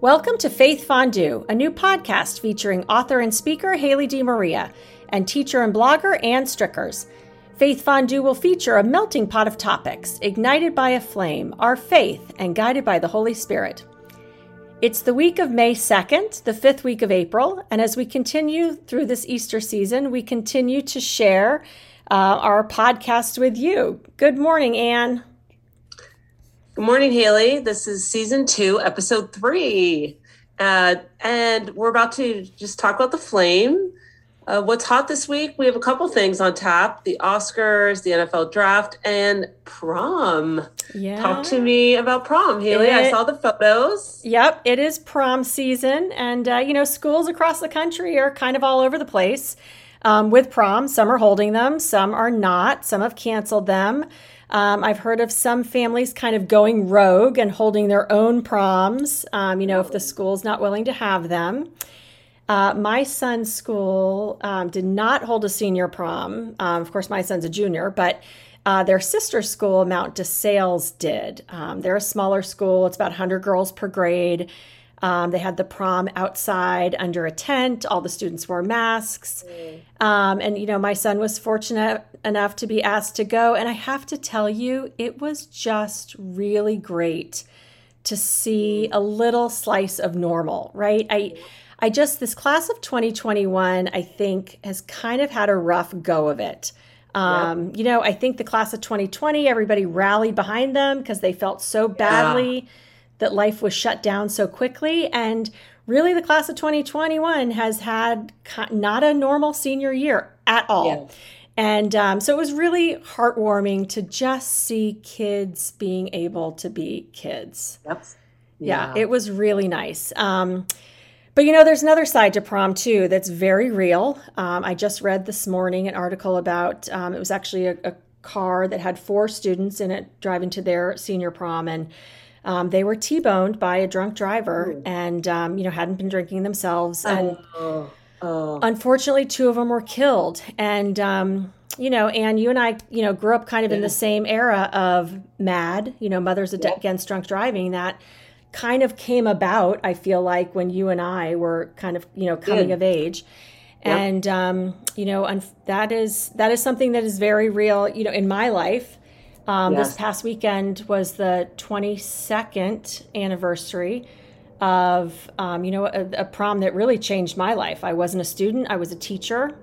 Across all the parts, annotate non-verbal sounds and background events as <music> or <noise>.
Welcome to Faith Fondue, a new podcast featuring author and speaker Haley DeMaria and teacher and blogger Ann Strickers. Faith Fondue will feature a melting pot of topics, ignited by a flame, our faith, and guided by the Holy Spirit. It's the week of May 2nd, the fifth week of April, and as we continue through this Easter season, we continue to share uh, our podcast with you. Good morning, Ann. Good morning, Haley. This is season two, episode three. Uh, and we're about to just talk about the flame. Uh, what's hot this week? We have a couple things on tap the Oscars, the NFL draft, and prom. Yeah. Talk to me about prom, Haley. It, I saw the photos. Yep, it is prom season. And, uh, you know, schools across the country are kind of all over the place um, with prom. Some are holding them, some are not, some have canceled them. Um, I've heard of some families kind of going rogue and holding their own proms, um, you know, if the school's not willing to have them. Uh, my son's school um, did not hold a senior prom. Um, of course, my son's a junior, but uh, their sister school, Mount DeSales, did. Um, they're a smaller school, it's about 100 girls per grade. Um, they had the prom outside under a tent. All the students wore masks. Mm. Um, and, you know, my son was fortunate enough to be asked to go. And I have to tell you, it was just really great to see a little slice of normal, right? I, I just, this class of 2021, I think, has kind of had a rough go of it. Um, yep. You know, I think the class of 2020, everybody rallied behind them because they felt so badly. Yeah that life was shut down so quickly. And really, the class of 2021 has had not a normal senior year at all. Yeah. And um, so it was really heartwarming to just see kids being able to be kids. Yep. Yeah, yeah it was really nice. Um, but you know, there's another side to prom too that's very real. Um, I just read this morning an article about um, it was actually a, a, car that had four students in it driving to their senior prom, and um, they were T-boned by a drunk driver, and um, you know hadn't been drinking themselves, and oh, oh. unfortunately, two of them were killed. And um, you know, and you and I, you know, grew up kind of yeah. in the same era of MAD, you know, Mothers yeah. Against Drunk Driving. That kind of came about. I feel like when you and I were kind of you know coming of age. And um, you know, un- that is that is something that is very real. You know, in my life, um, yes. This past weekend was the 22nd anniversary of, um, you know, a, a, prom that really changed my life. I wasn't a student, I was a teacher.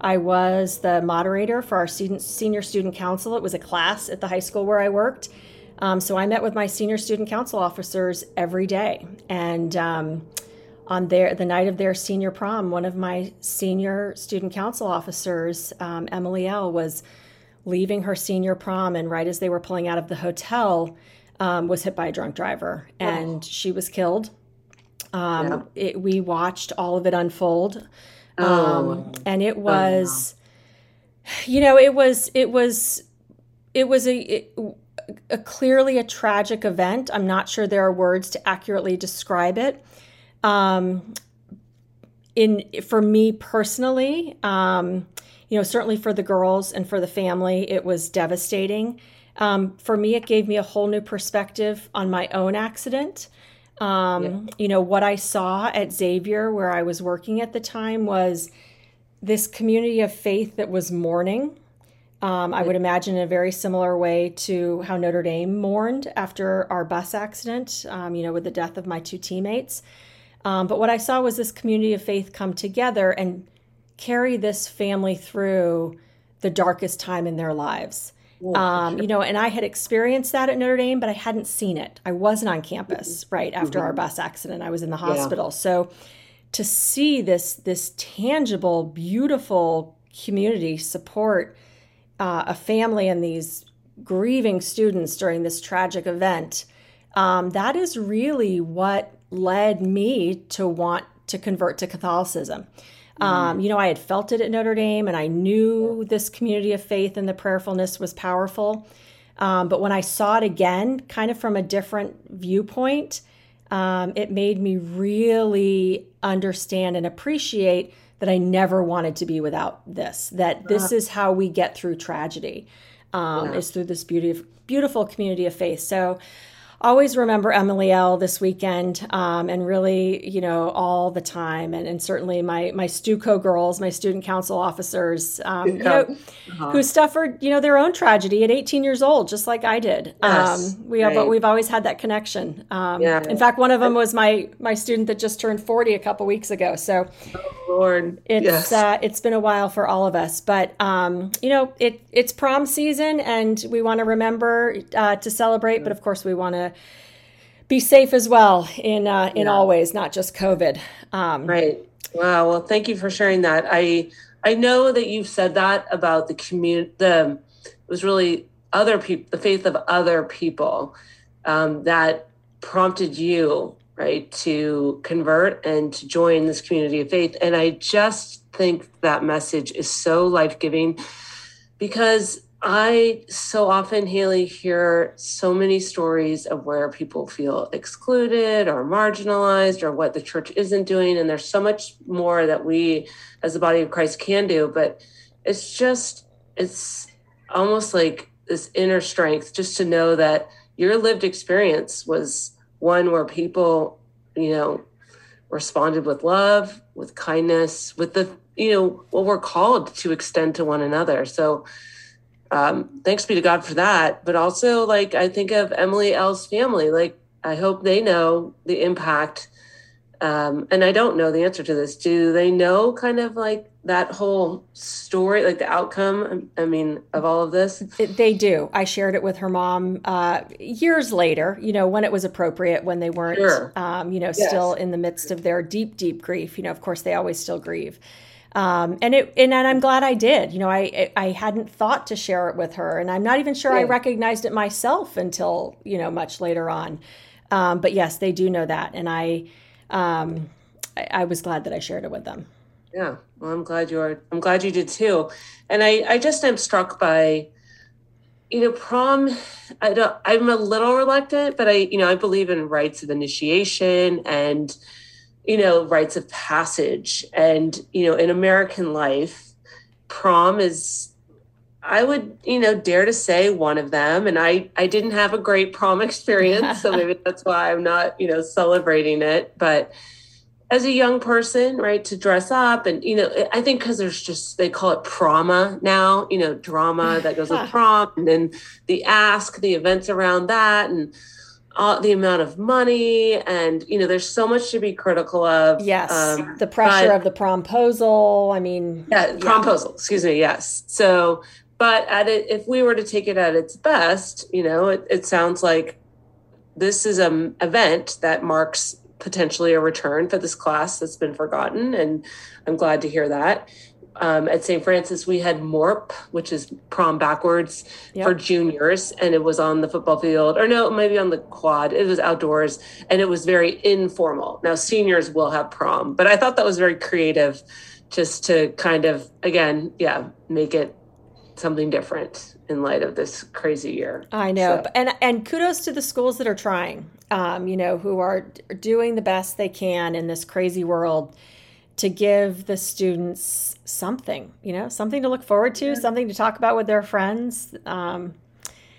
I was the moderator for our student, senior student council. It was a class at the high school where I worked. Um, so I met with my senior student council officers every day. And um, on their the night of their senior prom, one of my senior student council officers, um, Emily L, was leaving her senior prom, and right as they were pulling out of the hotel, um, was hit by a drunk driver, and oh. she was killed. Um, yeah. it, we watched all of it unfold, oh. Um, and it was, oh, you know, it was it was it was a. It, a clearly a tragic event. I'm not sure there are words to accurately describe it. Um, in for me personally, um, you know, certainly for the girls and for the family, it was devastating. Um, for me, it gave me a whole new perspective on my own accident. Um, yeah. You know, what I saw at Xavier, where I was working at the time, was this community of faith that was mourning. Um, I would imagine in a very similar way to how Notre Dame mourned after our bus accident, um, you know, with the death of my two teammates. Um, but what I saw was this community of faith come together and carry this family through the darkest time in their lives. um, You know, and I had experienced that at Notre Dame, but I hadn't seen it. I wasn't on campus mm-hmm. right after mm-hmm. our bus accident. I was in the hospital. Yeah. So to see this this tangible, beautiful community support uh, a family and these grieving students during this tragic event, um, that is really what led me to want to convert to Catholicism. Um, you know, I had felt it at Notre Dame and I knew this community of faith and the prayerfulness was powerful. Um, but when I saw it again, kind of from a different viewpoint, um, it made me really understand and appreciate that I never wanted to be without this, that this uh-huh. is how we get through tragedy, um, yeah. is through this beauty, beautiful community of faith. So always remember Emily L this weekend um, and really, you know, all the time. And, and certainly my, my STUCO girls, my student council officers, um, yeah. you know, uh-huh. who suffered, you know, their own tragedy at 18 years old, just like I did. Yes. Um, we have, right. we've always had that connection. Um, yeah. In fact, one of them was my, my student that just turned 40 a couple weeks ago. So oh, Lord. it's, yes. uh, it's been a while for all of us, but, um, you know, it, it's prom season and we want to remember uh, to celebrate, but of course we want to be safe as well in uh, in yeah. all ways, not just COVID. Um, right. Wow. Well, thank you for sharing that. I I know that you've said that about the community. The it was really other people, the faith of other people, um, that prompted you right to convert and to join this community of faith. And I just think that message is so life giving because I so often, Haley, hear so many stories of where people feel excluded or marginalized or what the church isn't doing. And there's so much more that we as the body of Christ can do. But it's just, it's almost like this inner strength just to know that your lived experience was one where people, you know, responded with love, with kindness, with the, you know, what we're called to extend to one another. So, um, thanks be to God for that. But also, like, I think of Emily L's family. Like, I hope they know the impact. Um, and I don't know the answer to this. Do they know kind of like that whole story, like the outcome? I mean, of all of this? They do. I shared it with her mom uh, years later, you know, when it was appropriate, when they weren't, sure. um, you know, yes. still in the midst of their deep, deep grief. You know, of course, they always still grieve. Um, and it and, and I'm glad I did. You know, I I hadn't thought to share it with her, and I'm not even sure I recognized it myself until you know much later on. Um, but yes, they do know that, and I, um, I, I was glad that I shared it with them. Yeah, well, I'm glad you are. I'm glad you did too, and I I just am struck by you know prom i don't i'm a little reluctant but i you know i believe in rites of initiation and you know, rites of passage. And, you know, in American life, prom is I would, you know, dare to say one of them. And I, I didn't have a great prom <laughs> experience, so maybe <laughs> that's why I'm not, you know, celebrating it. But as a young person, right, to dress up and, you know, I think because there's just they call it proma now, you know, drama that goes with <laughs> prom, and then the ask, the events around that, and all, the amount of money and you know there's so much to be critical of yes um, the pressure but, of the promposal i mean yeah, yeah. promposal excuse me yes. So but at it if we were to take it at its best you know it, it sounds like this is an event that marks potentially a return for this class that's been forgotten and i'm glad to hear that um, at St. Francis, we had MORP, which is prom backwards yep. for juniors, and it was on the football field, or no, maybe on the quad. It was outdoors, and it was very informal. Now, seniors will have prom, but I thought that was very creative, just to kind of, again, yeah, make it something different in light of this crazy year. I know, so. and and kudos to the schools that are trying, um, you know, who are doing the best they can in this crazy world to give the students something, you know, something to look forward to, yeah. something to talk about with their friends, um,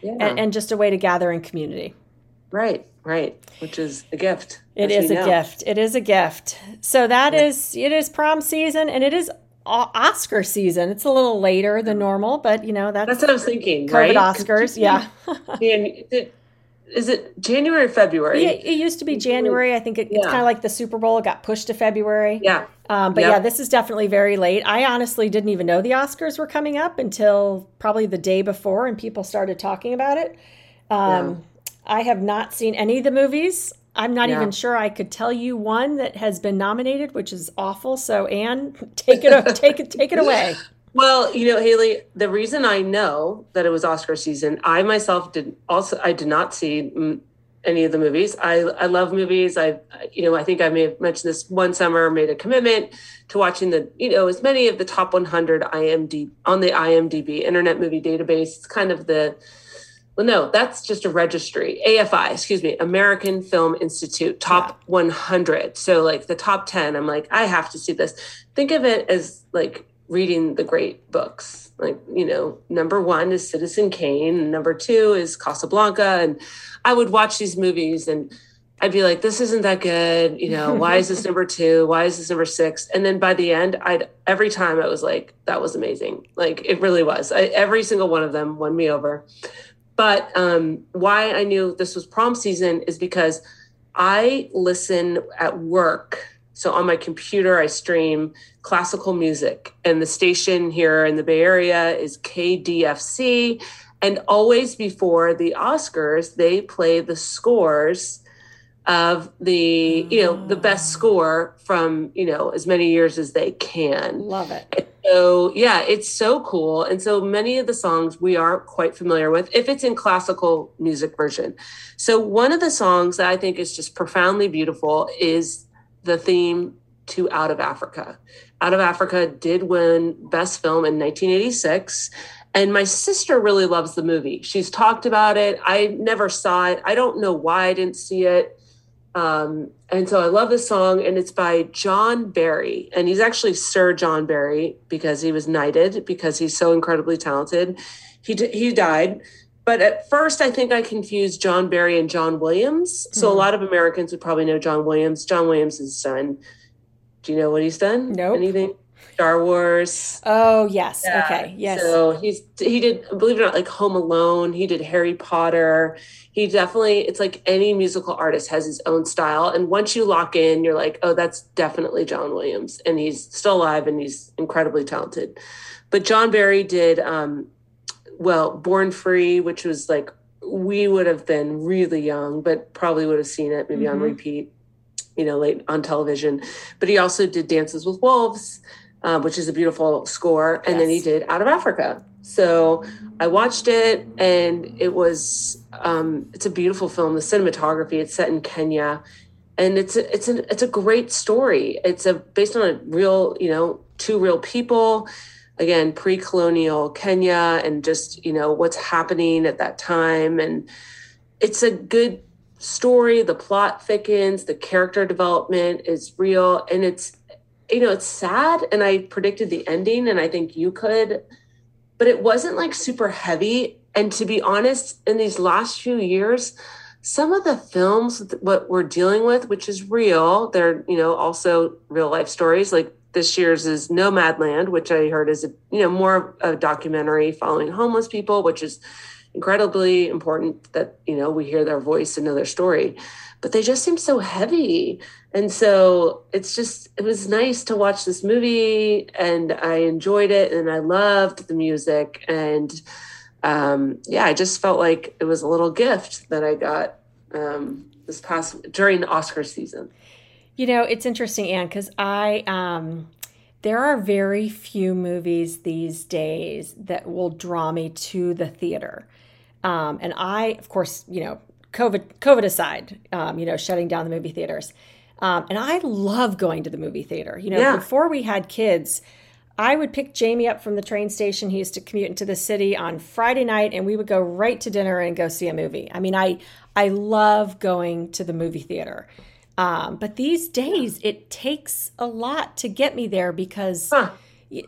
yeah. and, and, just a way to gather in community. Right, right, which is a gift. It is a know. gift. It is a gift. So that yeah. is it is prom season, and it is Oscar season. It's a little later than normal, but you know that's that's what I was thinking. COVID right? Oscars, yeah. <laughs> and is it January or February? Yeah, it used to be January. I think it, yeah. it's kind of like the Super Bowl. It got pushed to February. Yeah. Um, but yep. yeah, this is definitely very late. I honestly didn't even know the Oscars were coming up until probably the day before, and people started talking about it. Um, yeah. I have not seen any of the movies. I'm not yeah. even sure I could tell you one that has been nominated, which is awful. So, Anne, <laughs> take it, take it, take it <laughs> away. Well, you know, Haley, the reason I know that it was Oscar season, I myself did also I did not see any of the movies. I I love movies. I you know, I think I may have mentioned this one summer made a commitment to watching the, you know, as many of the top 100 IMDb on the IMDb Internet Movie Database. It's kind of the well, no, that's just a registry. AFI, excuse me, American Film Institute, top yeah. 100. So, like the top 10, I'm like, I have to see this. Think of it as like reading the great books. Like, you know, number one is Citizen Kane, and number two is Casablanca. And I would watch these movies and I'd be like, this isn't that good. You know, why is this <laughs> number two? Why is this number six? And then by the end, I'd every time I was like, that was amazing. Like it really was. I, every single one of them won me over. But um, why I knew this was prom season is because I listen at work. So on my computer, I stream classical music, and the station here in the Bay Area is KDFC. And always before the Oscars, they play the scores of the you know the best mm. score from you know as many years as they can. Love it. And so yeah it's so cool. And so many of the songs we are quite familiar with if it's in classical music version. So one of the songs that i think is just profoundly beautiful is the theme to out of africa out of africa did win best film in 1986 and my sister really loves the movie she's talked about it i never saw it i don't know why i didn't see it um, and so I love this song, and it's by John Barry. And he's actually Sir John Barry because he was knighted because he's so incredibly talented. He, d- he died. But at first, I think I confused John Barry and John Williams. So mm-hmm. a lot of Americans would probably know John Williams. John Williams' is son. Do you know what he's done? No. Nope. Anything? Star Wars. Oh yes, yeah. okay, yes. So he's he did believe it or not like Home Alone. He did Harry Potter. He definitely it's like any musical artist has his own style, and once you lock in, you're like, oh, that's definitely John Williams, and he's still alive and he's incredibly talented. But John Barry did um, well, Born Free, which was like we would have been really young, but probably would have seen it maybe mm-hmm. on repeat, you know, late on television. But he also did Dances with Wolves um, which is a beautiful score. And yes. then he did Out of Africa. So I watched it, and it was um, it's a beautiful film. The cinematography. It's set in Kenya, and it's a, it's a it's a great story. It's a based on a real you know two real people. Again, pre-colonial Kenya, and just you know what's happening at that time, and it's a good story. The plot thickens. The character development is real, and it's you know, it's sad. And I predicted the ending, and I think you could, but it wasn't like super heavy. And to be honest, in these last few years, some of the films, what we're dealing with, which is real, they're, you know, also real life stories. Like this year's is Nomadland, which I heard is, a, you know, more of a documentary following homeless people, which is incredibly important that, you know, we hear their voice and know their story. But they just seem so heavy. And so it's just it was nice to watch this movie and i enjoyed it and i loved the music. And um, yeah i just felt like it was a little gift that i got um, this past during the oscar season you know it's interesting anne because i um, there are very few movies these days that will draw me to the theater um, and i of course you know covid covid aside um, you know shutting down the movie theaters um, and I love going to the movie theater. You know, yeah. before we had kids, I would pick Jamie up from the train station. He used to commute into the city on Friday night, and we would go right to dinner and go see a movie. I mean, I I love going to the movie theater. Um, but these days, it takes a lot to get me there because huh.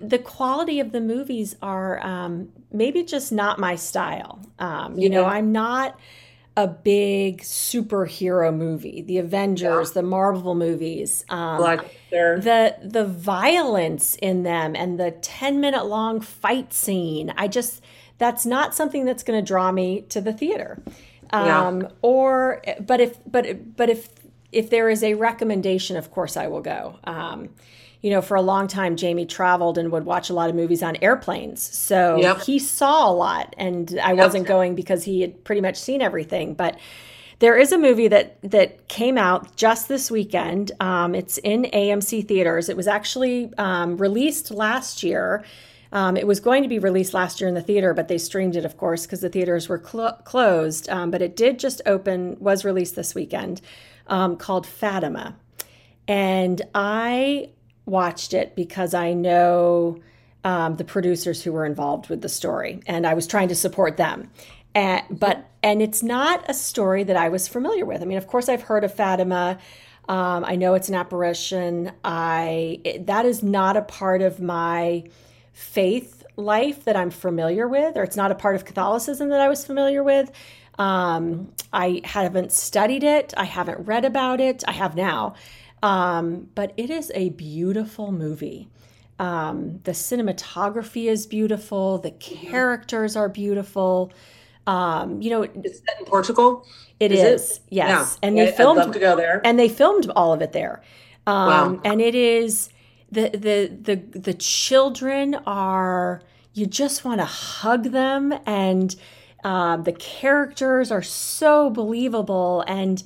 the quality of the movies are um, maybe just not my style. Um, you yeah. know, I'm not a big superhero movie, the Avengers, yeah. the Marvel movies, um, the the violence in them, and the ten minute long fight scene. I just that's not something that's going to draw me to the theater. Um, yeah. Or, but if but but if if there is a recommendation, of course I will go. Um, you know, for a long time, Jamie traveled and would watch a lot of movies on airplanes. So yep. he saw a lot, and I yep. wasn't going because he had pretty much seen everything. But there is a movie that that came out just this weekend. Um, it's in AMC theaters. It was actually um, released last year. Um, it was going to be released last year in the theater, but they streamed it, of course, because the theaters were cl- closed. Um, but it did just open, was released this weekend, um, called Fatima. And I watched it because I know um, the producers who were involved with the story, and I was trying to support them. And, but and it's not a story that I was familiar with. I mean, of course, I've heard of Fatima. Um, I know it's an apparition. I it, that is not a part of my faith life that I'm familiar with, or it's not a part of Catholicism that I was familiar with. Um, I haven't studied it, I haven't read about it. I have now. Um, but it is a beautiful movie. Um, the cinematography is beautiful, the characters are beautiful. Um, you know, it's set in Portugal. It is, is it? yes, yeah. and they filmed. I'd love to go there, and they filmed all of it there. Um, wow. And it is the the the the children are you just want to hug them, and um, the characters are so believable, and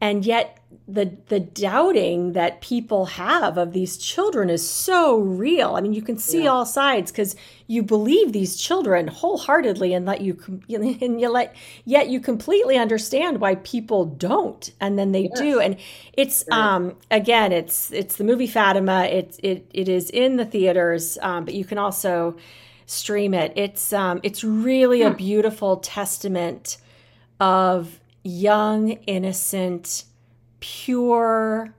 and yet the the doubting that people have of these children is so real. I mean, you can see yeah. all sides because you believe these children wholeheartedly, and that you <laughs> and you let yet you completely understand why people don't, and then they yes. do. And it's um again, it's it's the movie Fatima. It it it is in the theaters, um, but you can also stream it. It's um it's really a hmm. beautiful testament of young innocent pure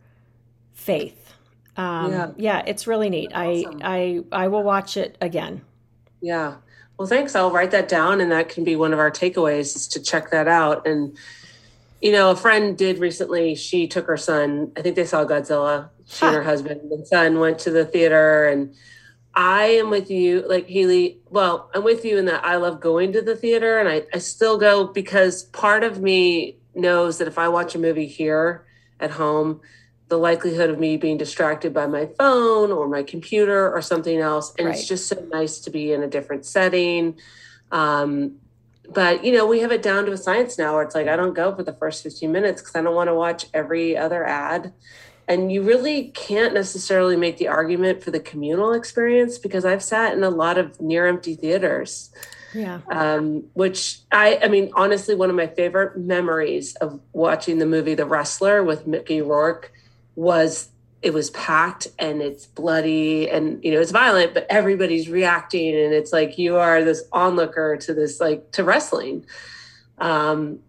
faith. Um, yeah. yeah, it's really neat. Awesome. I I I will watch it again. Yeah. Well, thanks. I'll write that down, and that can be one of our takeaways is to check that out. And you know, a friend did recently. She took her son. I think they saw Godzilla. She huh. and her husband and son went to the theater, and I am with you, like Haley. Well, I'm with you in that I love going to the theater, and I I still go because part of me knows that if I watch a movie here, at home, the likelihood of me being distracted by my phone or my computer or something else. And right. it's just so nice to be in a different setting. Um, but you know, we have it down to a science now where it's like I don't go for the first 15 minutes because I don't want to watch every other ad. And you really can't necessarily make the argument for the communal experience because I've sat in a lot of near empty theaters yeah. Um, which I, I mean, honestly, one of my favorite memories of watching the movie The Wrestler with Mickey Rourke was it was packed and it's bloody and you know it's violent, but everybody's reacting and it's like you are this onlooker to this like to wrestling. Um,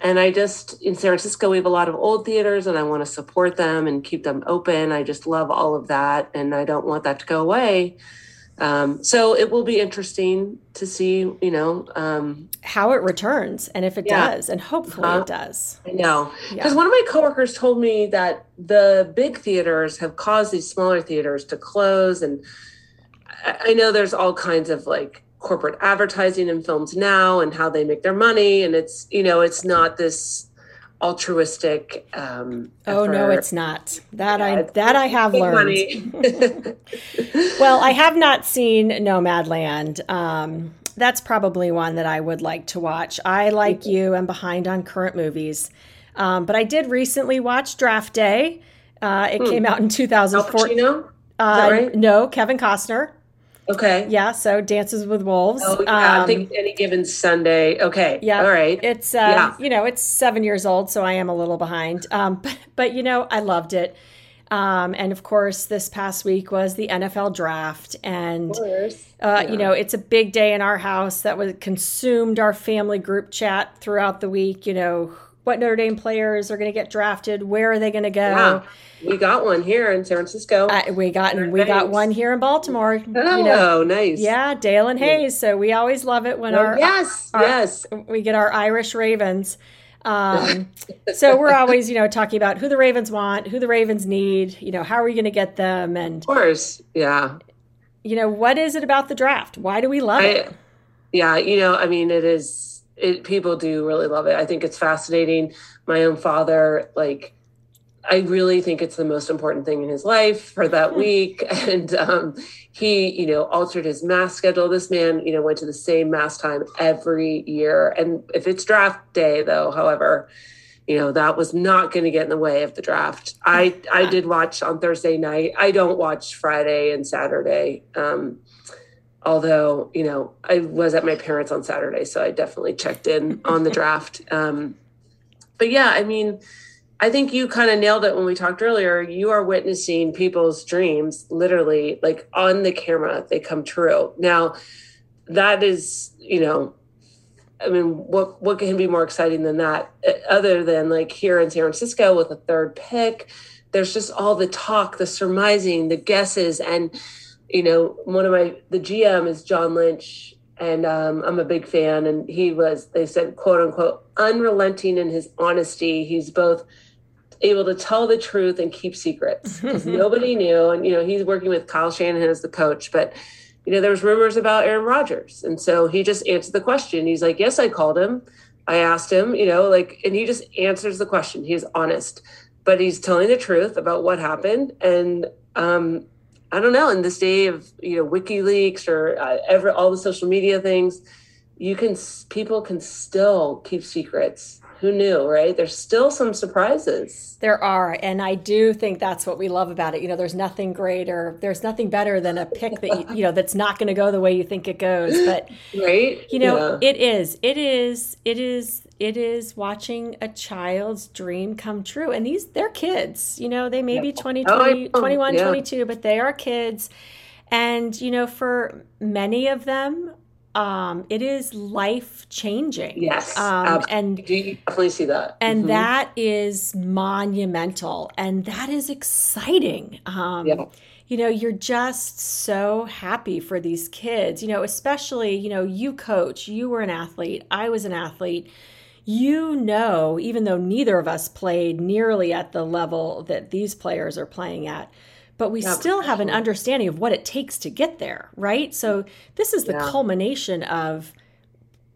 and I just in San Francisco we have a lot of old theaters and I want to support them and keep them open. I just love all of that and I don't want that to go away. Um, so it will be interesting to see, you know, um, how it returns and if it yeah. does, and hopefully uh, it does. I know because yeah. one of my coworkers told me that the big theaters have caused these smaller theaters to close, and I know there's all kinds of like corporate advertising in films now and how they make their money, and it's you know it's not this altruistic um oh effort. no it's not. That yeah, i that i have learned. <laughs> <laughs> well i have not seen nomadland. Um that's probably one that i would like to watch. I like mm-hmm. you am behind on current movies. Um, but i did recently watch draft day. Uh, it hmm. came out in 2014 uh, right? no kevin costner Okay. Yeah. So Dances with Wolves. Oh, yeah. Um, I think any given Sunday. Okay. Yeah. All right. It's, uh, yeah. you know, it's seven years old, so I am a little behind. Um, but, <laughs> but, you know, I loved it. Um, and of course, this past week was the NFL draft. And, uh, yeah. you know, it's a big day in our house that was consumed our family group chat throughout the week. You know, what Notre Dame players are going to get drafted? Where are they going to go? Yeah. We got one here in San Francisco. Uh, we got we got one here in Baltimore. Oh, you know, nice. Yeah, Daelin Hayes. So we always love it when oh, our yes, our, yes, we get our Irish Ravens. Um, so we're always, you know, talking about who the Ravens want, who the Ravens need. You know, how are we going to get them? And of course, yeah. You know, what is it about the draft? Why do we love I, it? Yeah, you know, I mean, it is. It people do really love it. I think it's fascinating. My own father, like I really think it's the most important thing in his life for that hmm. week. <laughs> And um, he, you know, altered his mass schedule. This man, you know, went to the same mass time every year. And if it's draft day, though, however, you know, that was not going to get in the way of the draft. I I did watch on Thursday night. I don't watch Friday and Saturday. Um, although, you know, I was at my parents on Saturday, so I definitely checked in <laughs> on the draft. Um, but yeah, I mean I think you kind of nailed it when we talked earlier. You are witnessing people's dreams literally like on the camera, they come true. Now, that is, you know, I mean, what what can be more exciting than that? Uh, other than like here in San Francisco with a third pick, there's just all the talk, the surmising, the guesses, and you know, one of my the GM is John Lynch, and um, I'm a big fan. And he was, they said, quote unquote, unrelenting in his honesty. He's both able to tell the truth and keep secrets because <laughs> nobody knew. And you know, he's working with Kyle Shanahan as the coach, but you know, there was rumors about Aaron Rodgers, and so he just answered the question. He's like, "Yes, I called him. I asked him, you know, like, and he just answers the question. He's honest, but he's telling the truth about what happened. And um, I don't know. In this day of you know WikiLeaks or uh, every all the social media things, you can people can still keep secrets who knew, right? There's still some surprises. There are. And I do think that's what we love about it. You know, there's nothing greater, there's nothing better than a pick that, you, you know, that's not going to go the way you think it goes. But, right. You know, yeah. it is, it is, it is, it is watching a child's dream come true. And these, they're kids, you know, they may yeah. be 20, 20 oh, 21, yeah. 22, but they are kids. And, you know, for many of them, um, it is life changing. Yes, um, and you definitely see that, and mm-hmm. that is monumental, and that is exciting. Um, yeah. You know, you're just so happy for these kids. You know, especially you know, you coach, you were an athlete, I was an athlete. You know, even though neither of us played nearly at the level that these players are playing at but we yeah, still have an understanding of what it takes to get there, right? So this is the yeah. culmination of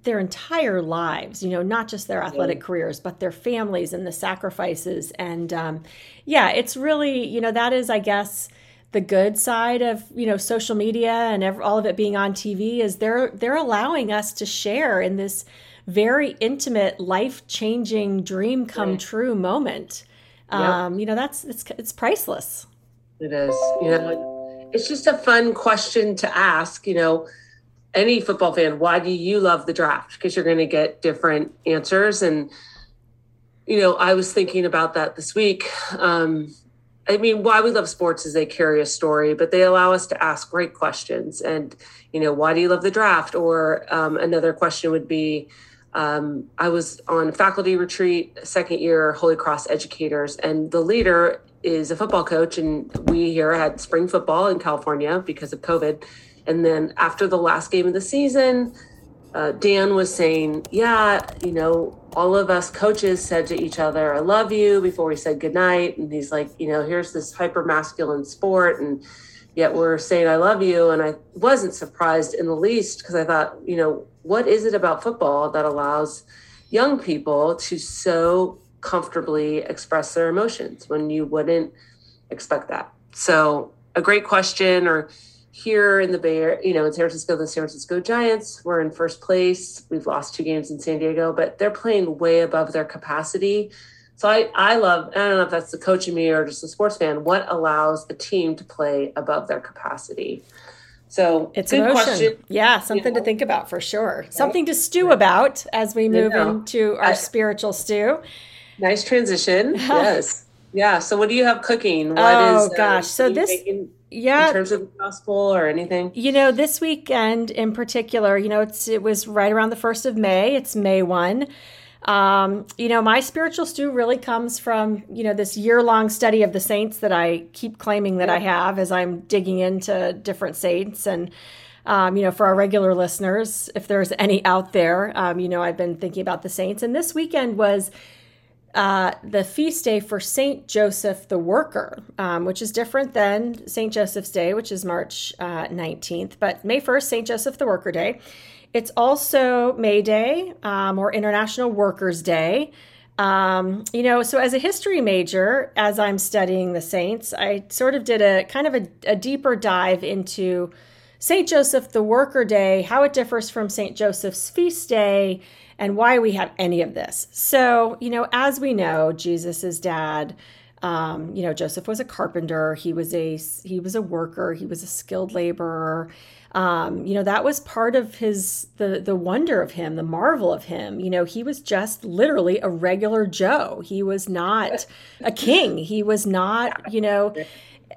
their entire lives, you know, not just their athletic yeah. careers, but their families and the sacrifices. And um, yeah, it's really, you know, that is, I guess, the good side of you know social media and all of it being on TV is they're they're allowing us to share in this very intimate, life changing, dream come true moment. Um, you know, that's it's it's priceless. It is. You know, it's just a fun question to ask. You know, any football fan, why do you love the draft? Because you're going to get different answers. And, you know, I was thinking about that this week. Um, I mean, why we love sports is they carry a story, but they allow us to ask great questions. And, you know, why do you love the draft? Or um, another question would be, um, I was on faculty retreat, second year Holy Cross educators, and the leader is a football coach, and we here had spring football in California because of COVID. And then after the last game of the season, uh, Dan was saying, Yeah, you know, all of us coaches said to each other, I love you before we said goodnight. And he's like, You know, here's this hyper masculine sport. And yet we're saying, I love you. And I wasn't surprised in the least because I thought, you know, what is it about football that allows young people to so comfortably express their emotions when you wouldn't expect that. So, a great question. Or here in the Bay Area, you know, in San Francisco, the San Francisco Giants, we're in first place. We've lost two games in San Diego, but they're playing way above their capacity. So I, I love, I don't know if that's the coach in me or just a sports fan, what allows a team to play above their capacity. So it's a good emotion. Question. Yeah, something you know? to think about for sure. Right? Something to stew about as we move into our I, spiritual stew. Nice transition. <laughs> yes. Yeah. So, what do you have cooking? What oh is, uh, gosh. So this. Yeah. In terms of gospel or anything? You know, this weekend in particular, you know, it's it was right around the first of May. It's May one. Um, you know, my spiritual stew really comes from, you know, this year long study of the saints that I keep claiming that yeah. I have as I'm digging into different saints. And, um, you know, for our regular listeners, if there's any out there, um, you know, I've been thinking about the saints. And this weekend was uh, the feast day for Saint Joseph the Worker, um, which is different than Saint Joseph's Day, which is March uh, 19th. But May 1st, Saint Joseph the Worker Day. It's also May Day um, or International Workers' Day. Um, you know, so as a history major, as I'm studying the saints, I sort of did a kind of a, a deeper dive into Saint Joseph the Worker Day, how it differs from Saint Joseph's feast day and why we have any of this. So, you know, as we know, Jesus's dad, um, you know, Joseph was a carpenter. He was a he was a worker. He was a skilled laborer. Um, you know, that was part of his the the wonder of him, the marvel of him. You know, he was just literally a regular Joe. He was not a king. He was not, you know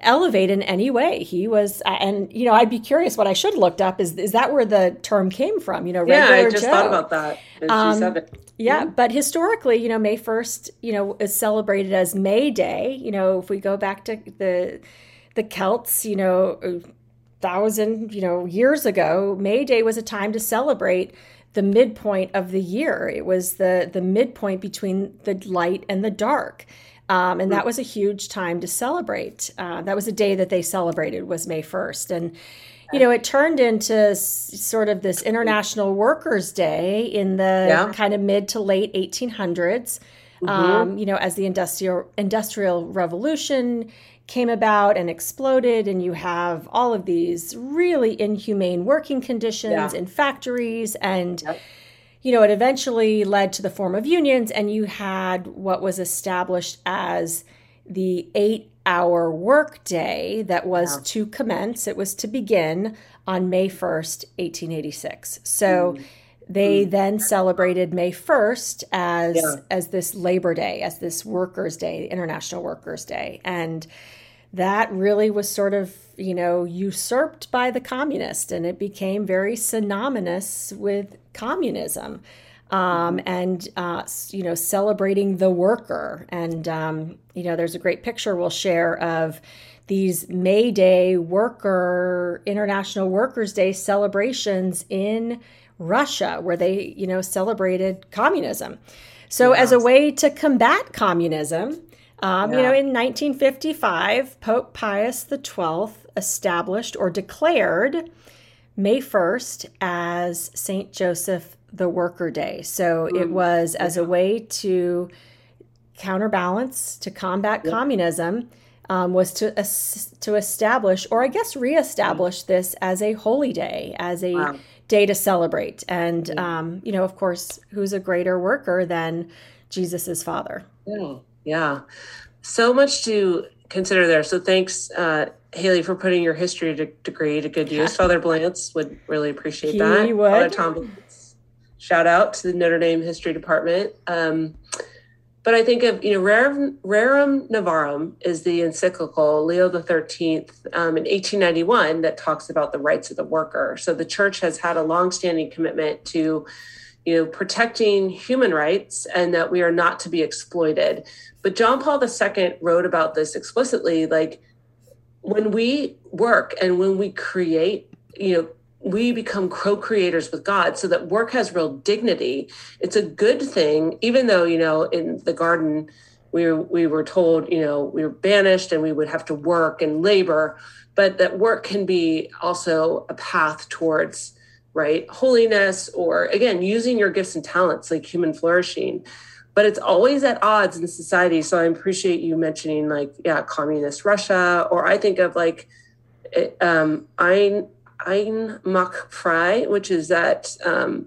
elevate in any way. He was, uh, and you know, I'd be curious. What I should have looked up is is that where the term came from? You know, yeah, I just Joe. thought about that. Um, yeah, yeah, but historically, you know, May first, you know, is celebrated as May Day. You know, if we go back to the the Celts, you know. thousand, you know, years ago, May Day was a time to celebrate the midpoint of the year. It was the the midpoint between the light and the dark. Um, and that was a huge time to celebrate. Uh, that was a day that they celebrated was May 1st. And, you know, it turned into s- sort of this International Workers' Day in the Yeah. kind of mid to late 1800s. Um, you know, as the industrial industrial revolution came about and exploded, and you have all of these really inhumane working conditions Yeah. in factories and Yep. You know, it eventually led to the form of unions, and you had what was established as the eight hour workday that was Yeah. to commence, it was to begin on May 1st, 1886. So hmm. they hmm. then celebrated May 1st as Yeah. as this Labor Day, as this Workers' Day, International Workers' Day. And that really was sort of, you know, usurped by the communist and it became very synonymous with communism. Um, and uh, you know, celebrating the worker, and um, you know, there's a great picture we'll share of these May Day worker International Workers' Day celebrations in Russia, where they you know celebrated communism. So, as a way to combat communism, um, you know, in 1955, Pope Pius XII established or declared May 1st as St. Joseph the Worker Day. So it was as a way to counterbalance, to combat communism, um, was to es- to establish, or I guess reestablish this as a holy day, as a Wow. day to celebrate. And um, you know, of course, who's a greater worker than Jesus's father? Yeah. Yeah. So much to consider there. So thanks, uh, Haley, for putting your history de- degree to good use. Father Blantz would really appreciate He that. would. Father Tom Blantz. Shout out to the Notre Dame History Department. Um, but I think of, you know, Rerum, Rerum Novarum is the encyclical Leo the 13th um, in 1891 that talks about the rights of the worker. So the church has had a longstanding commitment to you know, protecting human rights and that we are not to be exploited. But John Paul II wrote about this explicitly like when we work and when we create, you know, we become co-creators with God. So that work has real dignity. It's a good thing, even though, you know, in the garden we we were told, you know, we were banished and we would have to work and labor, but that work can be also a path towards right holiness or again using your gifts and talents like human flourishing but it's always at odds in society. So i appreciate you mentioning like yeah communist russia or i think of like um ein einmachfrei which is that um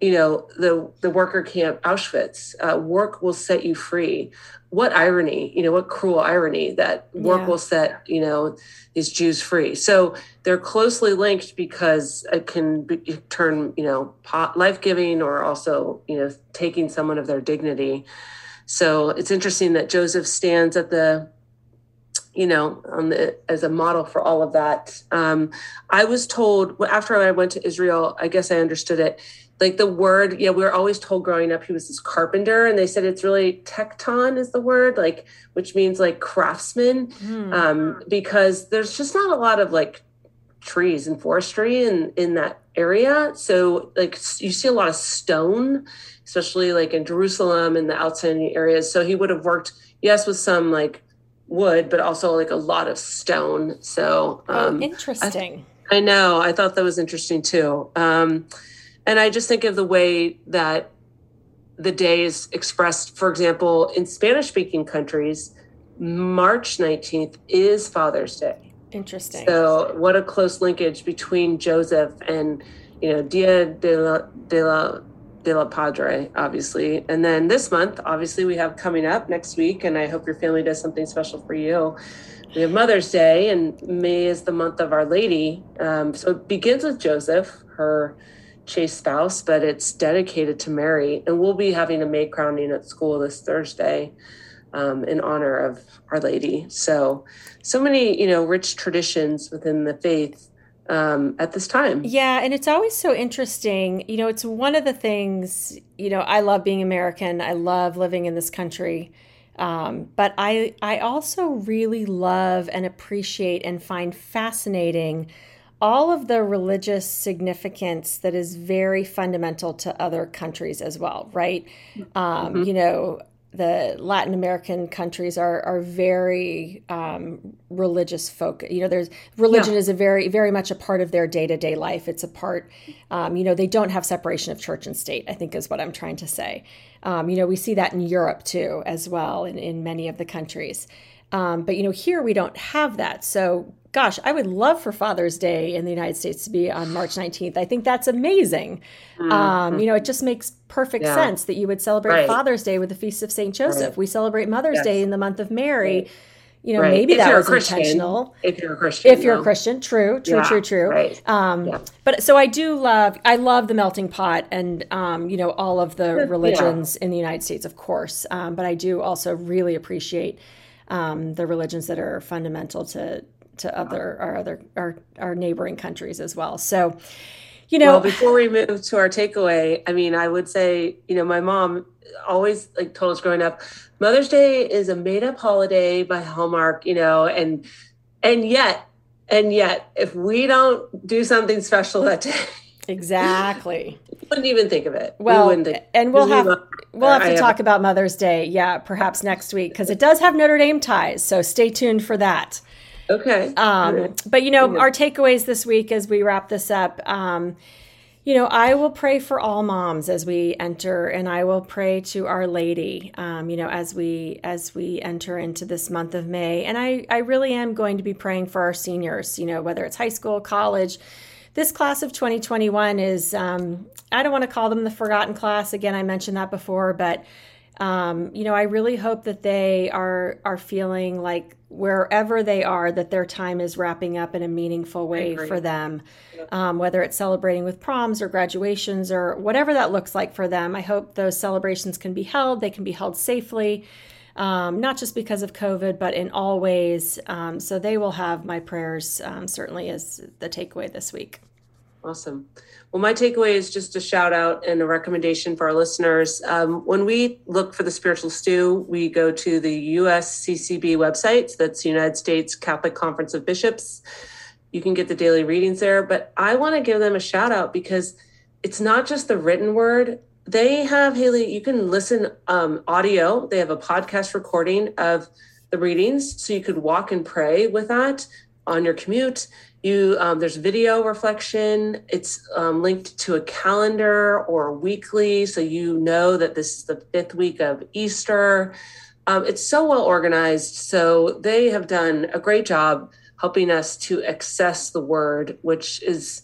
you know the the worker camp auschwitz uh, work will set you free. What irony you know what cruel irony that work Yeah. will set you know these jews free. So they're closely linked because it can be, turn you know life-giving or also you know taking someone of their dignity. So it's interesting that joseph stands at the you know on the as a model for all of that. Um, i was told after i went to israel i guess i understood it like the word yeah we were always told growing up he was this carpenter and they said it's really tekton is the word like which means like craftsman. Hmm. um, because there's just not a lot of like trees and forestry in in that area. So like you see a lot of stone especially like in jerusalem and the outstanding areas. So he would have worked yes with some like wood but also like a lot of stone so Oh, um, interesting. I know. I thought that was interesting too. Um, and I just think of the way that the day is expressed, for example, in Spanish speaking countries, March 19th is Father's Day. interesting. So, what a close linkage between Joseph and, you know, Dia de la, de la, de la Padre, obviously. And then this month, obviously, we have coming up next week, and I hope your family does something special for you. We have Mother's Day, and May is the month of Our Lady. Um, so it begins with Joseph, her chaste spouse, but it's dedicated to Mary. And we'll be having a May crowning at school this Thursday um, in honor of Our Lady. So, so many, you know, rich traditions within the faith um, at this time. Yeah, and it's always so interesting. You know, it's one of the things, you know, I love being American. I love living in this country. Um, but I, I also really love and appreciate and find fascinating all of the religious significance that is very fundamental to other countries as well, right? Um, mm-hmm. You know, the Latin American countries are are very um, religious folk. You know, there's religion yeah. is a very very much a part of their day to day life. It's a part. Um, you know, they don't have separation of church and state. I think is what I'm trying to say. Um, you know, we see that in Europe too, as well, in in many of the countries. Um, but you know, here we don't have that. So gosh, I would love for Father's Day in the United States to be on March 19th. I think that's amazing. Mm-hmm. Um, you know, it just makes perfect yeah. sense that you would celebrate right. Father's Day with the Feast of St. Joseph. Right. We celebrate Mother's yes. Day in the month of Mary. Right. You know, maybe if that was intentional. If you're a Christian. If you're though. a Christian, true, true, yeah, true, true. Um, yeah. But so I do love, I love the melting pot and, um, you know, all of the <laughs> religions in the United States, of course. Um, but I do also really appreciate um, the religions that are fundamental to to other our other our our neighboring countries as well. So, you know, well, before we move to our takeaway, I mean, I would say, you know, my mom always like told us growing up, Mother's Day is a made up holiday by Hallmark, you know, and and yet and yet if we don't do something special that day <laughs> Exactly. wouldn't even think of it. Well, we and we'll have we'll have to I talk have about Mother's Day, yeah, perhaps next week because it does have Notre Dame ties. So stay tuned for that. Okay. Um, but you know, our takeaways this week as we wrap this up. Um, you know, I will pray for all moms as we enter, and I will pray to Our Lady. Um, you know, as we as we enter into this month of May, and I I really am going to be praying for our seniors. You know, whether it's high school, college. This class of 2021 is um, I don't want to call them the forgotten class. Again, I mentioned that before, but um, you know, I really hope that they are are feeling like wherever they are, that their time is wrapping up in a meaningful way for them. Um, whether it's celebrating with proms or graduations or whatever that looks like for them, I hope those celebrations can be held. They can be held safely, um, not just because of COVID, but in all ways. Um, so they will have my prayers um, certainly as the takeaway this week. Awesome. Well, my takeaway is just a shout out and a recommendation for our listeners. Um, when we look for the spiritual stew, we go to the USCCB website. That's the United States Catholic Conference of Bishops. You can get the daily readings there, but I want to give them a shout out because it's not just the written word. They have Haley. You can listen um, audio. They have a podcast recording of the readings, so you could walk and pray with that on your commute you um, there's video reflection it's um, linked to a calendar or weekly so you know that this is the fifth week of easter um, it's so well organized so they have done a great job helping us to access the word which is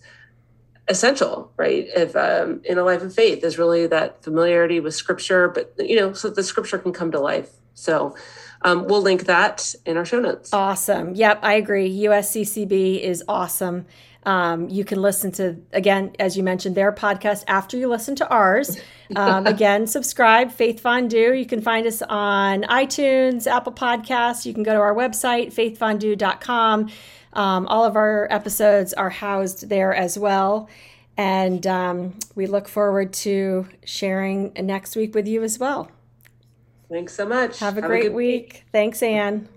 essential right if um, in a life of faith is really that familiarity with scripture but you know so the scripture can come to life so um, we'll link that in our show notes. Awesome. Yep, I agree. USCCB is awesome. Um, you can listen to, again, as you mentioned, their podcast after you listen to ours. <laughs> Um, again, subscribe, Faith Fondue. You can find us on iTunes, Apple Podcasts. You can go to our website, faithfondue.com. Um, all of our episodes are housed there as well. And um, we look forward to sharing next week with you as well. Thanks so much. Have a Have great a week. week. Thanks, Anne.